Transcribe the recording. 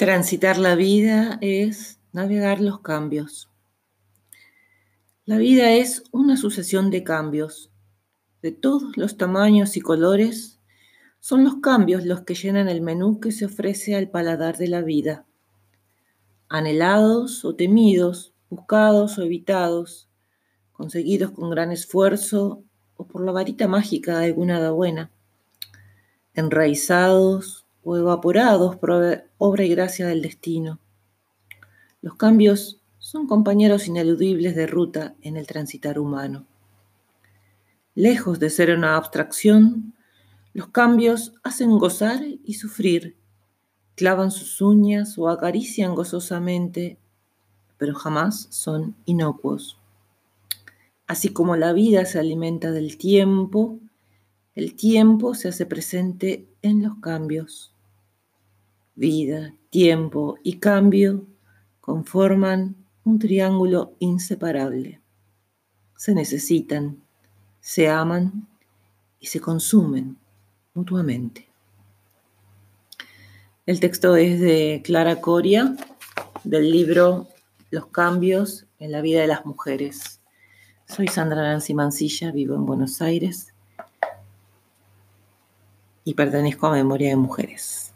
Transitar la vida es navegar los cambios. La vida es una sucesión de cambios. De todos los tamaños y colores, son los cambios los que llenan el menú que se ofrece al paladar de la vida. Anhelados o temidos, buscados o evitados, conseguidos con gran esfuerzo o por la varita mágica de alguna hada buena, enraizados o evaporados por obra y gracia del destino. Los cambios son compañeros ineludibles de ruta en el transitar humano. Lejos de ser una abstracción, los cambios hacen gozar y sufrir, clavan sus uñas o acarician gozosamente, pero jamás son inocuos. Así como la vida se alimenta del tiempo, el tiempo se hace presente en los cambios. Vida, tiempo y cambio conforman un triángulo inseparable. Se necesitan, se aman y se consumen mutuamente. El texto es de Clara Coria, del libro Los cambios en la vida de las mujeres. Soy Sandra Nancy Mancilla, vivo en Buenos Aires y pertenezco a Memoria de Mujeres.